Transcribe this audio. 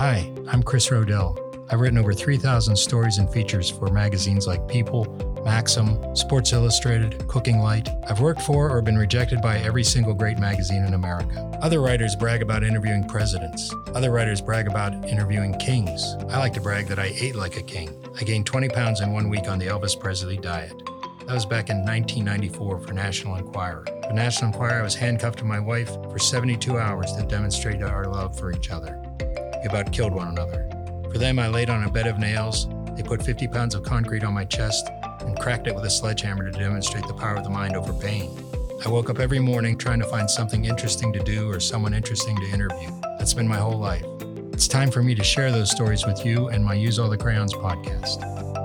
Hi, I'm Chris Rodell. I've written over 3,000 stories and features for magazines like People, Maxim, Sports Illustrated, Cooking Light. I've worked for or been rejected by every single great magazine in America. Other writers brag about interviewing presidents. Other writers brag about interviewing kings. I like to brag that I ate like a king. I gained 20 pounds in one week on the Elvis Presley diet. That was back in 1994 for National Enquirer. For National Enquirer, I was handcuffed to my wife for 72 hours to demonstrate our love for each other. About killed one another. For them, I laid on a bed of nails. They put 50 pounds of concrete on my chest and cracked it with a sledgehammer to demonstrate the power of the mind over pain. I woke up every morning trying to find something interesting to do or someone interesting to interview. That's been my whole life. It's time for me to share those stories with you and my Use All the Crayons podcast.